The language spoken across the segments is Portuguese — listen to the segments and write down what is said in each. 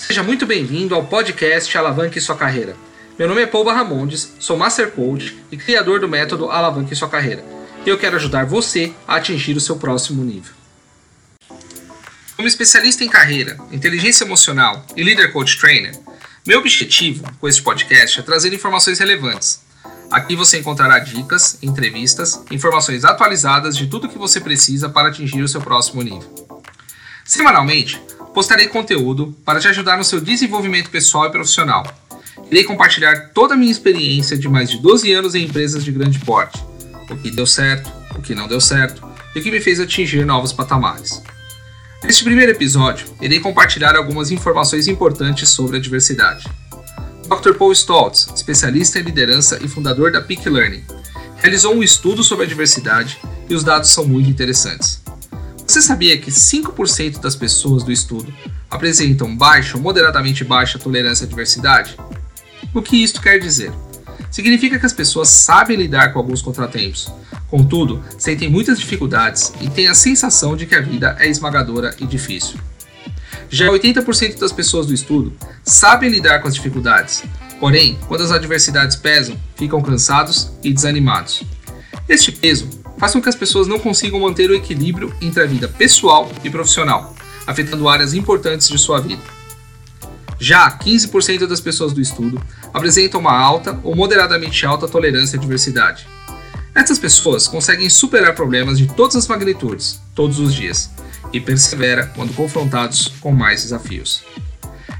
Seja muito bem-vindo ao podcast Alavanque Sua Carreira. Meu nome é Paul Barramondes, sou Master Coach e criador do método Alavanque Sua Carreira. E eu quero ajudar você a atingir o seu próximo nível. Como especialista em carreira, inteligência emocional e Leader Coach Trainer, meu objetivo com este podcast é trazer informações relevantes. Aqui você encontrará dicas, entrevistas, informações atualizadas de tudo o que você precisa para atingir o seu próximo nível. Semanalmente, postarei conteúdo para te ajudar no seu desenvolvimento pessoal e profissional. Irei compartilhar toda a minha experiência de mais de 12 anos em empresas de grande porte, o que deu certo, o que não deu certo e o que me fez atingir novos patamares. Neste primeiro episódio, irei compartilhar algumas informações importantes sobre a diversidade. Dr. Paul Stoltz, especialista em liderança e fundador da Peak Learning, realizou um estudo sobre a diversidade e os dados são muito interessantes. Você sabia que 5% das pessoas do estudo apresentam baixa ou moderadamente baixa tolerância à diversidade? O que isto quer dizer? Significa que as pessoas sabem lidar com alguns contratempos, contudo, sentem muitas dificuldades e têm a sensação de que a vida é esmagadora e difícil. Já 80% das pessoas do estudo sabem lidar com as dificuldades, porém, quando as adversidades pesam, ficam cansados e desanimados. Este peso faz com que as pessoas não consigam manter o equilíbrio entre a vida pessoal e profissional, afetando áreas importantes de sua vida. Já 15% das pessoas do estudo apresentam uma alta ou moderadamente alta tolerância à diversidade. Essas pessoas conseguem superar problemas de todas as magnitudes, todos os dias, e persevera quando confrontados com mais desafios.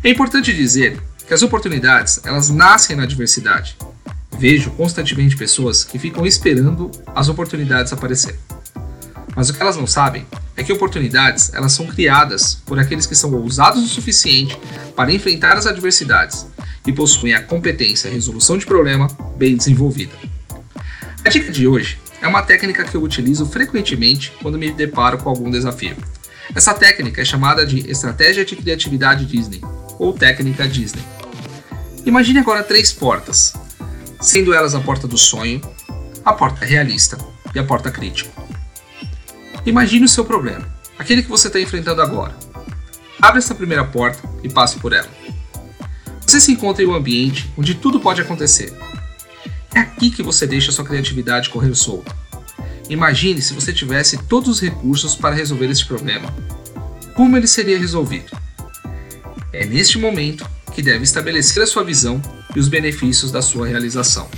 É importante dizer que as oportunidades elas nascem na diversidade Vejo constantemente pessoas que ficam esperando as oportunidades aparecer. Mas o que elas não sabem é que oportunidades elas são criadas por aqueles que são ousados o suficiente para enfrentar as adversidades e possuem a competência e resolução de problema bem desenvolvida. A dica de hoje é uma técnica que eu utilizo frequentemente quando me deparo com algum desafio. Essa técnica é chamada de Estratégia de Criatividade Disney, ou Técnica Disney. Imagine agora três portas, sendo elas a porta do sonho, a porta realista e a porta crítico. Imagine o seu problema, aquele que você está enfrentando agora. Abra essa primeira porta e passe por ela. Você se encontra em um ambiente onde tudo pode acontecer. É aqui que você deixa sua criatividade correr solta. Imagine se você tivesse todos os recursos para resolver este problema. Como ele seria resolvido? É neste momento que deve estabelecer a sua visão e os benefícios da sua realização.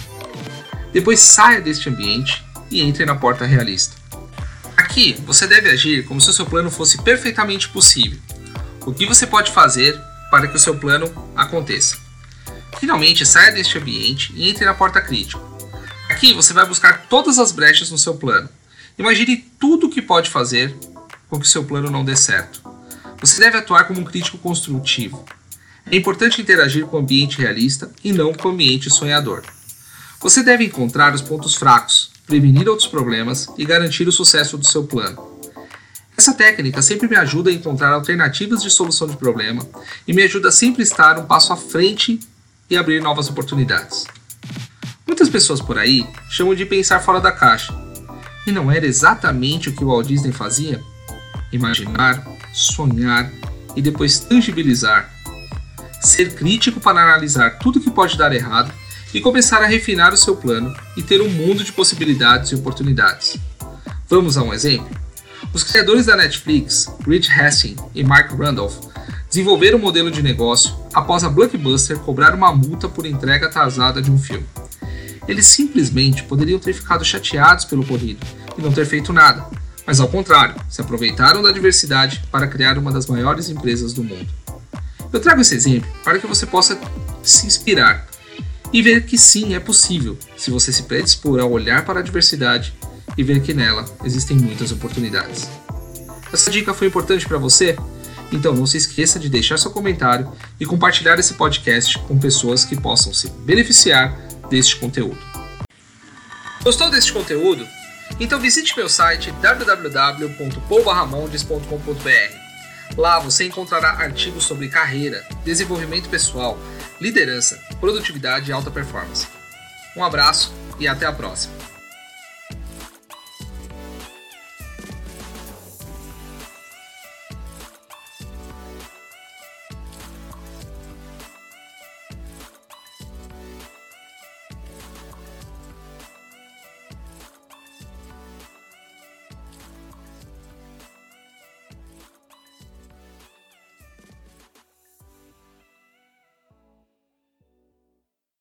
Depois saia deste ambiente e entre na porta realista. Aqui você deve agir como se o seu plano fosse perfeitamente possível. O que você pode fazer para que o seu plano aconteça? Finalmente, saia deste ambiente e entre na porta crítica. Aqui você vai buscar todas as brechas no seu plano. Imagine tudo o que pode fazer com que o seu plano não dê certo. Você deve atuar como um crítico construtivo. É importante interagir com o ambiente realista e não com o ambiente sonhador. Você deve encontrar os pontos fracos, prevenir outros problemas e garantir o sucesso do seu plano. Essa técnica sempre me ajuda a encontrar alternativas de solução de problema e me ajuda a sempre estar um passo à frente e abrir novas oportunidades. Muitas pessoas por aí chamam de pensar fora da caixa. E não era exatamente o que o Walt Disney fazia? Imaginar, sonhar e depois tangibilizar ser crítico para analisar tudo que pode dar errado e começar a refinar o seu plano e ter um mundo de possibilidades e oportunidades. Vamos a um exemplo? Os criadores da Netflix, Reed Hastings e Mark Randolph, desenvolveram um modelo de negócio após a Blockbuster cobrar uma multa por entrega atrasada de um filme. Eles simplesmente poderiam ter ficado chateados pelo ocorrido e não ter feito nada, mas ao contrário, se aproveitaram da diversidade para criar uma das maiores empresas do mundo. Eu trago esse exemplo para que você possa se inspirar e ver que sim, é possível, se você se predispor a olhar para a diversidade e ver que nela existem muitas oportunidades. Essa dica foi importante para você? Então não se esqueça de deixar seu comentário e compartilhar esse podcast com pessoas que possam se beneficiar deste conteúdo. Gostou deste conteúdo? Então visite meu site www.poubarramondes.com.br Lá você encontrará artigos sobre carreira, desenvolvimento pessoal, liderança, produtividade e alta performance. Um abraço e até a próxima!